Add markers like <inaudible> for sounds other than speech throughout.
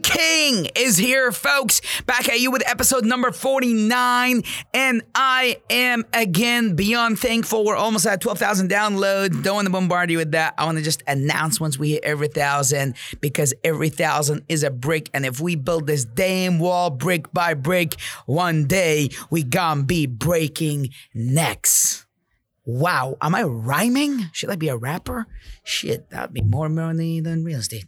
King is here, folks. Back at you with episode number 49. And I am again beyond thankful. We're almost at 12,000 downloads. Don't want to bombard you with that. I want to just announce once we hit every thousand because every thousand is a brick. And if we build this damn wall brick by brick, one day we gonna be breaking necks. Wow, am I rhyming? Should I be a rapper? Shit, that'd be more money than real estate.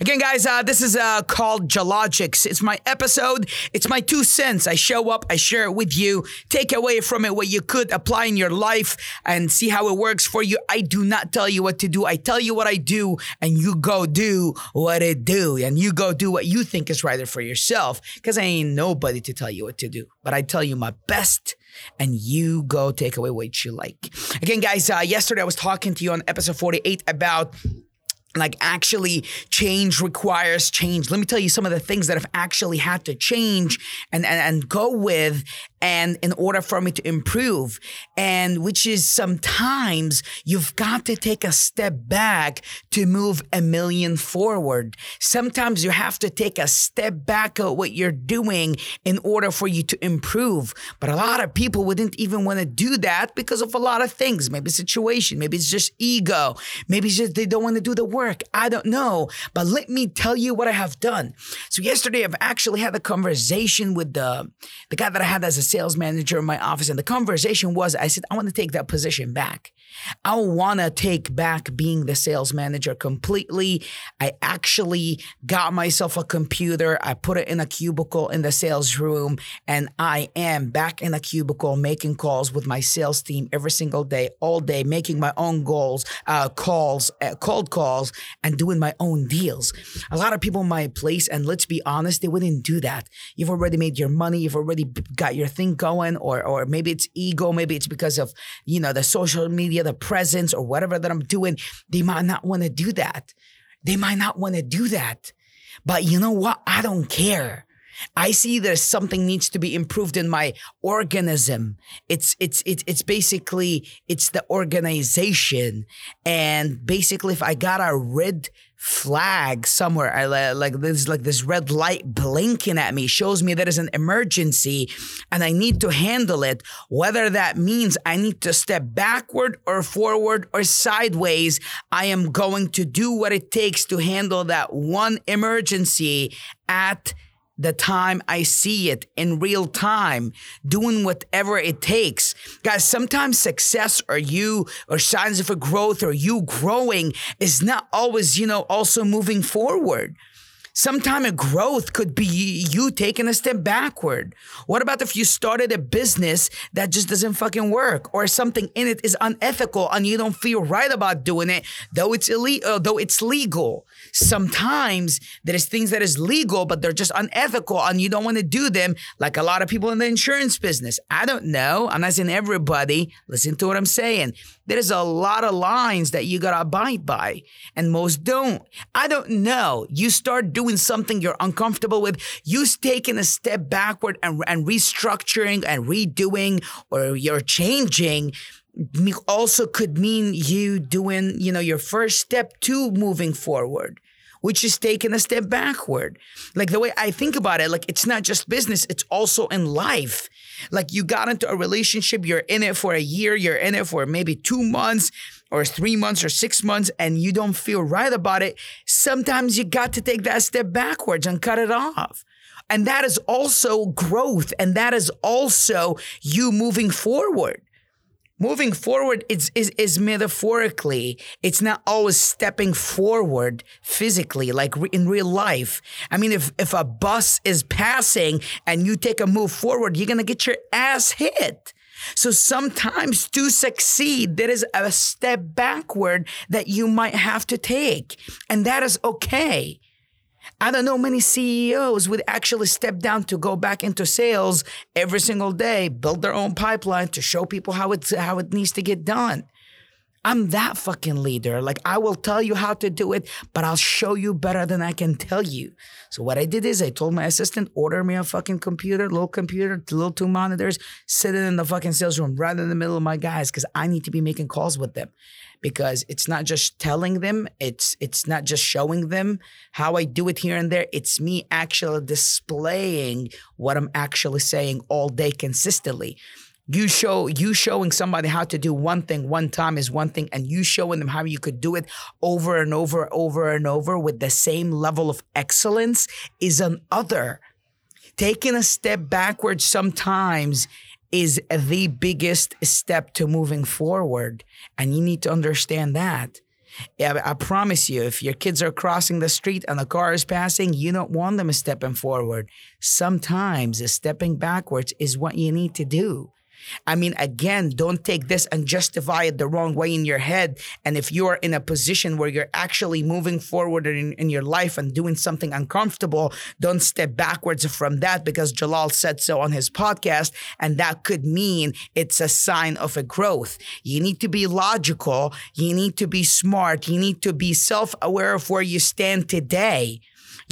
Again, guys, uh, this is uh, called Geologics. It's my episode. It's my two cents. I show up, I share it with you, take away from it what you could apply in your life and see how it works for you. I do not tell you what to do. I tell you what I do, and you go do what it do, and you go do what you think is right for yourself. Because I ain't nobody to tell you what to do, but I tell you my best and you go take away what you like. Again, guys, uh, yesterday I was talking to you on episode 48 about like actually change requires change. Let me tell you some of the things that have actually had to change and, and, and go with and in order for me to improve. And which is sometimes you've got to take a step back to move a million forward. Sometimes you have to take a step back at what you're doing in order for you to improve. But a lot of people wouldn't even want to do that because of a lot of things. Maybe situation maybe it's just ego. Maybe it's just they don't want to do the work i don't know but let me tell you what i have done so yesterday i've actually had a conversation with the the guy that i had as a sales manager in my office. And the conversation was I said, I want to take that position back. I want to take back being the sales manager completely. I actually got myself a computer. I put it in a cubicle in the sales room, and I am back in a cubicle making calls with my sales team every single day, all day, making my own goals, uh, calls, uh, cold calls, and doing my own deals. A lot of people in my place, and let's be honest, they wouldn't do that. You've already made your money. You've already got your thing going, or or maybe it's ego, maybe it's because of you know the social media, the presence, or whatever that I'm doing. They might not want to do that. They might not want to do that. But you know what? I don't care. I see there's something needs to be improved in my organism. It's it's it's it's basically it's the organization, and basically if I got a red flag somewhere, I like this like this red light blinking at me shows me there is an emergency, and I need to handle it. Whether that means I need to step backward or forward or sideways, I am going to do what it takes to handle that one emergency at the time I see it in real time, doing whatever it takes. Guys, sometimes success or you or signs of a growth or you growing is not always, you know, also moving forward. Sometime a growth could be you taking a step backward. What about if you started a business that just doesn't fucking work or something in it is unethical and you don't feel right about doing it, though it's illegal, uh, though it's legal. Sometimes there is things that is legal, but they're just unethical and you don't want to do them like a lot of people in the insurance business. I don't know. I'm not saying everybody. Listen to what I'm saying. There's a lot of lines that you gotta abide by and most don't. I don't know. You start doing something you're uncomfortable with, you taking a step backward and, and restructuring and redoing or you're changing also could mean you doing, you know, your first step to moving forward which is taking a step backward. Like the way I think about it, like it's not just business, it's also in life. Like you got into a relationship, you're in it for a year, you're in it for maybe two months or three months or six months, and you don't feel right about it. Sometimes you got to take that step backwards and cut it off. And that is also growth, and that is also you moving forward moving forward is, is is metaphorically it's not always stepping forward physically like re- in real life i mean if if a bus is passing and you take a move forward you're gonna get your ass hit so sometimes to succeed, there is a step backward that you might have to take. And that is okay. I don't know many CEOs would actually step down to go back into sales every single day, build their own pipeline to show people how it's how it needs to get done. I'm that fucking leader. Like I will tell you how to do it, but I'll show you better than I can tell you. So what I did is I told my assistant, order me a fucking computer, little computer, little two monitors, sit it in the fucking sales room right in the middle of my guys, because I need to be making calls with them. Because it's not just telling them, it's it's not just showing them how I do it here and there. It's me actually displaying what I'm actually saying all day consistently you show you showing somebody how to do one thing one time is one thing and you showing them how you could do it over and over over and over with the same level of excellence is another taking a step backwards sometimes is the biggest step to moving forward and you need to understand that I promise you, if your kids are crossing the street and a car is passing, you don't want them stepping forward. Sometimes stepping backwards is what you need to do. I mean, again, don't take this and justify it the wrong way in your head. And if you are in a position where you're actually moving forward in, in your life and doing something uncomfortable, don't step backwards from that because Jalal said so on his podcast. And that could mean it's a sign of a growth. You need to be logical. You need to be smart. You need to be self aware of where you stand today.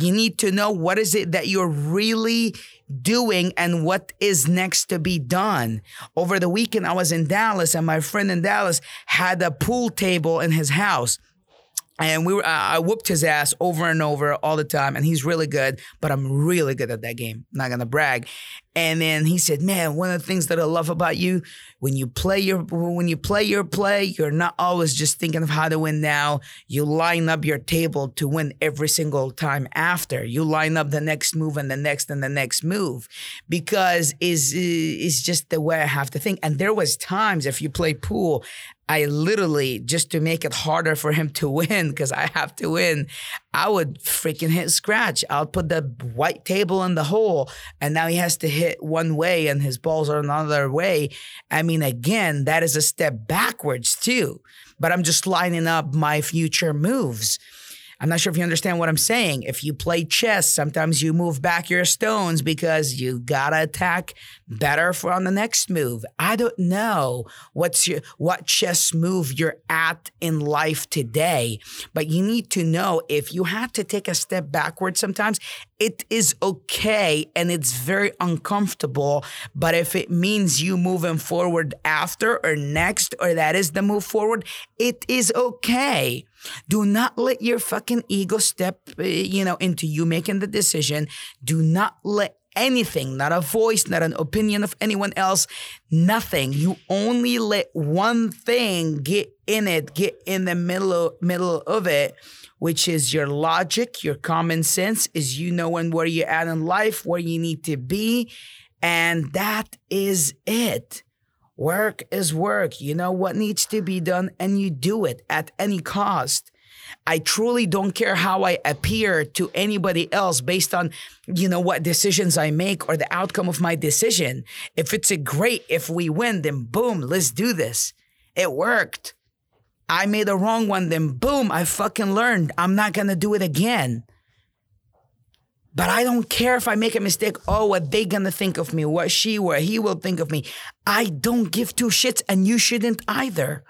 You need to know what is it that you're really doing and what is next to be done. Over the weekend, I was in Dallas and my friend in Dallas had a pool table in his house and we were I whooped his ass over and over all the time and he's really good but i'm really good at that game I'm not gonna brag. And then he said man one of the things that i love about you when you play your when you play your play you're not always just thinking of how to win now. You line up your table to win every single time after. You line up the next move and the next and the next move because is is just the way i have to think. And there was times if you play pool I literally, just to make it harder for him to win, because I have to win, I would freaking hit scratch. I'll put the white table in the hole, and now he has to hit one way and his balls are another way. I mean, again, that is a step backwards too. But I'm just lining up my future moves. I'm not sure if you understand what I'm saying. If you play chess, sometimes you move back your stones because you gotta attack better for on the next move. I don't know what's your what chess move you're at in life today, but you need to know if you have to take a step backward sometimes, it is okay and it's very uncomfortable. But if it means you moving forward after or next, or that is the move forward, it is okay. Do not let your fucking ego step, uh, you know, into you making the decision. Do not let anything, not a voice, not an opinion of anyone else, nothing. You only let one thing get in it, get in the middle middle of it, which is your logic, your common sense, is you knowing where you're at in life, where you need to be, and that is it. Work is work. You know what needs to be done, and you do it at any cost. I truly don't care how I appear to anybody else based on, you know, what decisions I make or the outcome of my decision. If it's a great, if we win, then boom, let's do this. It worked. I made a wrong one, then boom, I fucking learned. I'm not gonna do it again. But I don't care if I make a mistake. Oh, what they gonna think of me? What she, what he will think of me? I don't give two shits, and you shouldn't either.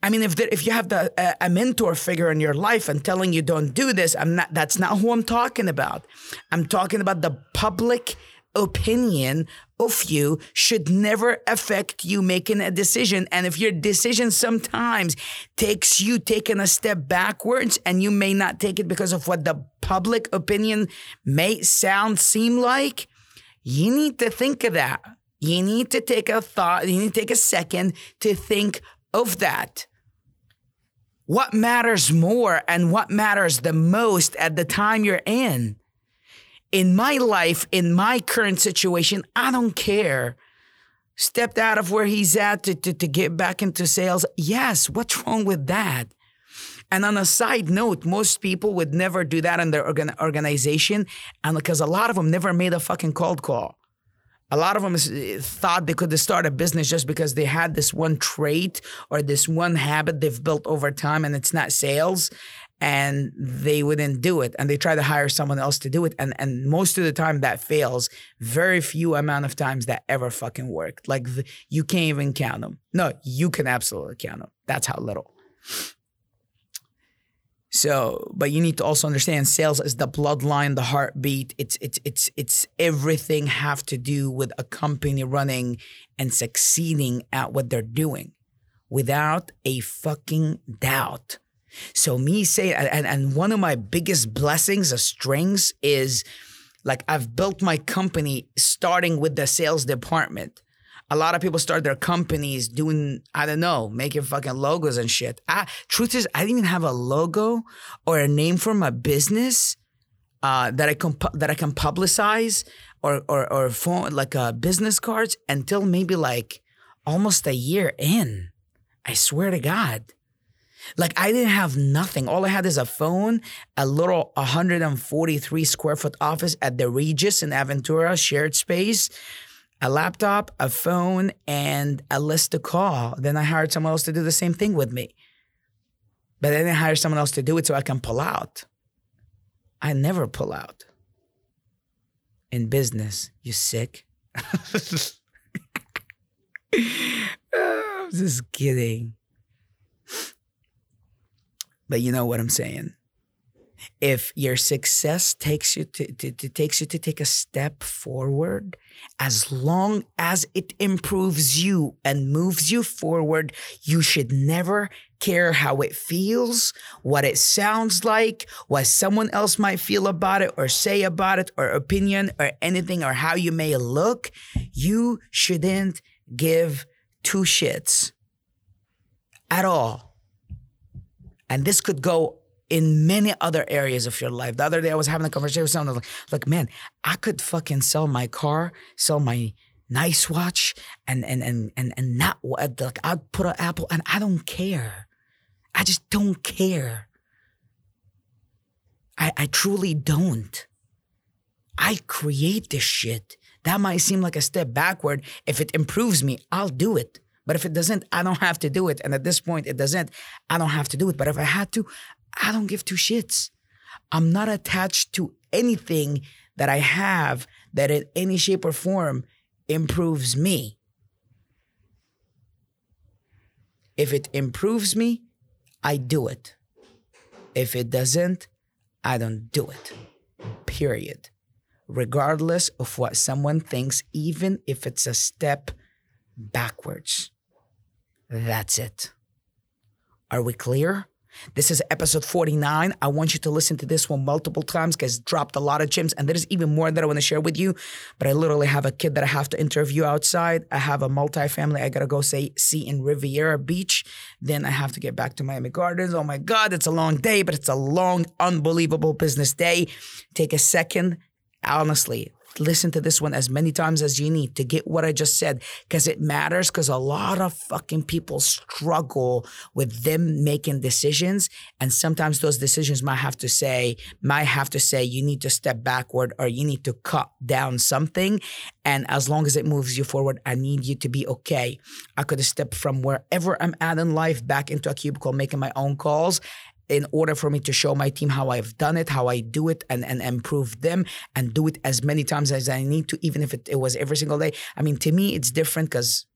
I mean, if there, if you have the, a, a mentor figure in your life and telling you don't do this, I'm not. That's not who I'm talking about. I'm talking about the public opinion of you should never affect you making a decision. And if your decision sometimes takes you taking a step backwards and you may not take it because of what the public opinion may sound, seem like, you need to think of that. You need to take a thought, you need to take a second to think of that. What matters more and what matters the most at the time you're in? In my life, in my current situation, I don't care. Stepped out of where he's at to, to, to get back into sales. Yes, what's wrong with that? And on a side note, most people would never do that in their organ- organization, and because a lot of them never made a fucking cold call. A lot of them thought they could start a business just because they had this one trait or this one habit they've built over time, and it's not sales. And they wouldn't do it and they try to hire someone else to do it and and most of the time that fails very few amount of times that ever fucking worked. Like the, you can't even count them no you can absolutely count them that's how little. So but you need to also understand sales is the bloodline the heartbeat. It's it's it's it's everything have to do with a company running and succeeding at what they're doing without a fucking doubt so me saying, and, and one of my biggest blessings of strengths is like I've built my company starting with the sales department. A lot of people start their companies doing, I don't know, making fucking logos and shit. I, truth is, I didn't even have a logo or a name for my business uh, that I can that I can publicize or or or phone like uh, business cards until maybe like almost a year in. I swear to God. Like I didn't have nothing. All I had is a phone, a little 143 square foot office at the Regus in Aventura, shared space, a laptop, a phone, and a list to call. Then I hired someone else to do the same thing with me. But then I hire someone else to do it so I can pull out. I never pull out. In business, you sick? <laughs> <laughs> I'm just kidding. But you know what I'm saying. If your success takes you to, to, to, takes you to take a step forward, as long as it improves you and moves you forward, you should never care how it feels, what it sounds like, what someone else might feel about it or say about it, or opinion or anything, or how you may look. You shouldn't give two shits at all and this could go in many other areas of your life. The other day I was having a conversation with someone like, like, man, I could fucking sell my car, sell my nice watch, and and and and and not like I'd put an Apple, and I don't care. I just don't care. I I truly don't. I create this shit. That might seem like a step backward. If it improves me, I'll do it. But if it doesn't, I don't have to do it. And at this point, it doesn't, I don't have to do it. But if I had to, I don't give two shits. I'm not attached to anything that I have that in any shape or form improves me. If it improves me, I do it. If it doesn't, I don't do it. Period. Regardless of what someone thinks, even if it's a step backwards. That's it. Are we clear? This is episode 49. I want you to listen to this one multiple times because dropped a lot of gems. And there's even more that I want to share with you. But I literally have a kid that I have to interview outside. I have a multi-family I gotta go say see in Riviera Beach. Then I have to get back to Miami Gardens. Oh my God, it's a long day, but it's a long, unbelievable business day. Take a second. Honestly, listen to this one as many times as you need to get what I just said because it matters because a lot of fucking people struggle with them making decisions and sometimes those decisions might have to say might have to say you need to step backward or you need to cut down something and as long as it moves you forward I need you to be okay. I could have stepped from wherever I'm at in life back into a cubicle making my own calls in order for me to show my team how I've done it, how I do it, and, and improve them and do it as many times as I need to, even if it, it was every single day. I mean, to me, it's different because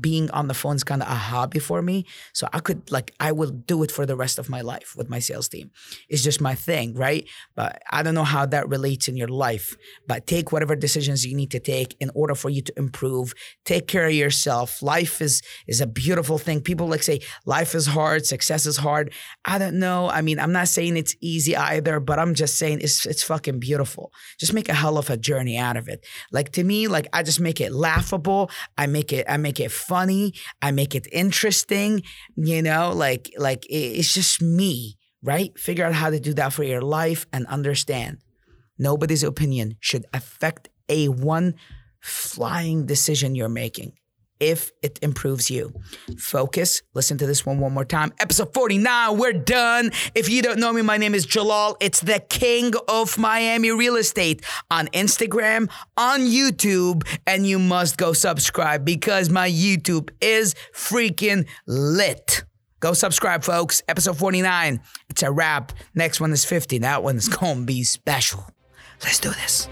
being on the phone is kind of a hobby for me. So I could like I will do it for the rest of my life with my sales team. It's just my thing, right? But I don't know how that relates in your life. But take whatever decisions you need to take in order for you to improve. Take care of yourself. Life is is a beautiful thing. People like say life is hard, success is hard. I don't know. I mean, I'm not saying it's easy either, but I'm just saying it's it's fucking beautiful. Just make a hell of a journey out of it. Like to me, like I just make it laughable. I make it I make it funny. I make it interesting. You know, like like it's just me, right? Figure out how to do that for your life and understand nobody's opinion should affect a one flying decision you're making if it improves you. Focus. Listen to this one one more time. Episode 49, we're done. If you don't know me, my name is Jalal. It's the king of Miami real estate on Instagram, on YouTube, and you must go subscribe because my YouTube is freaking lit. Go subscribe, folks. Episode 49. It's a wrap. Next one is 50. That one is going to be special. Let's do this.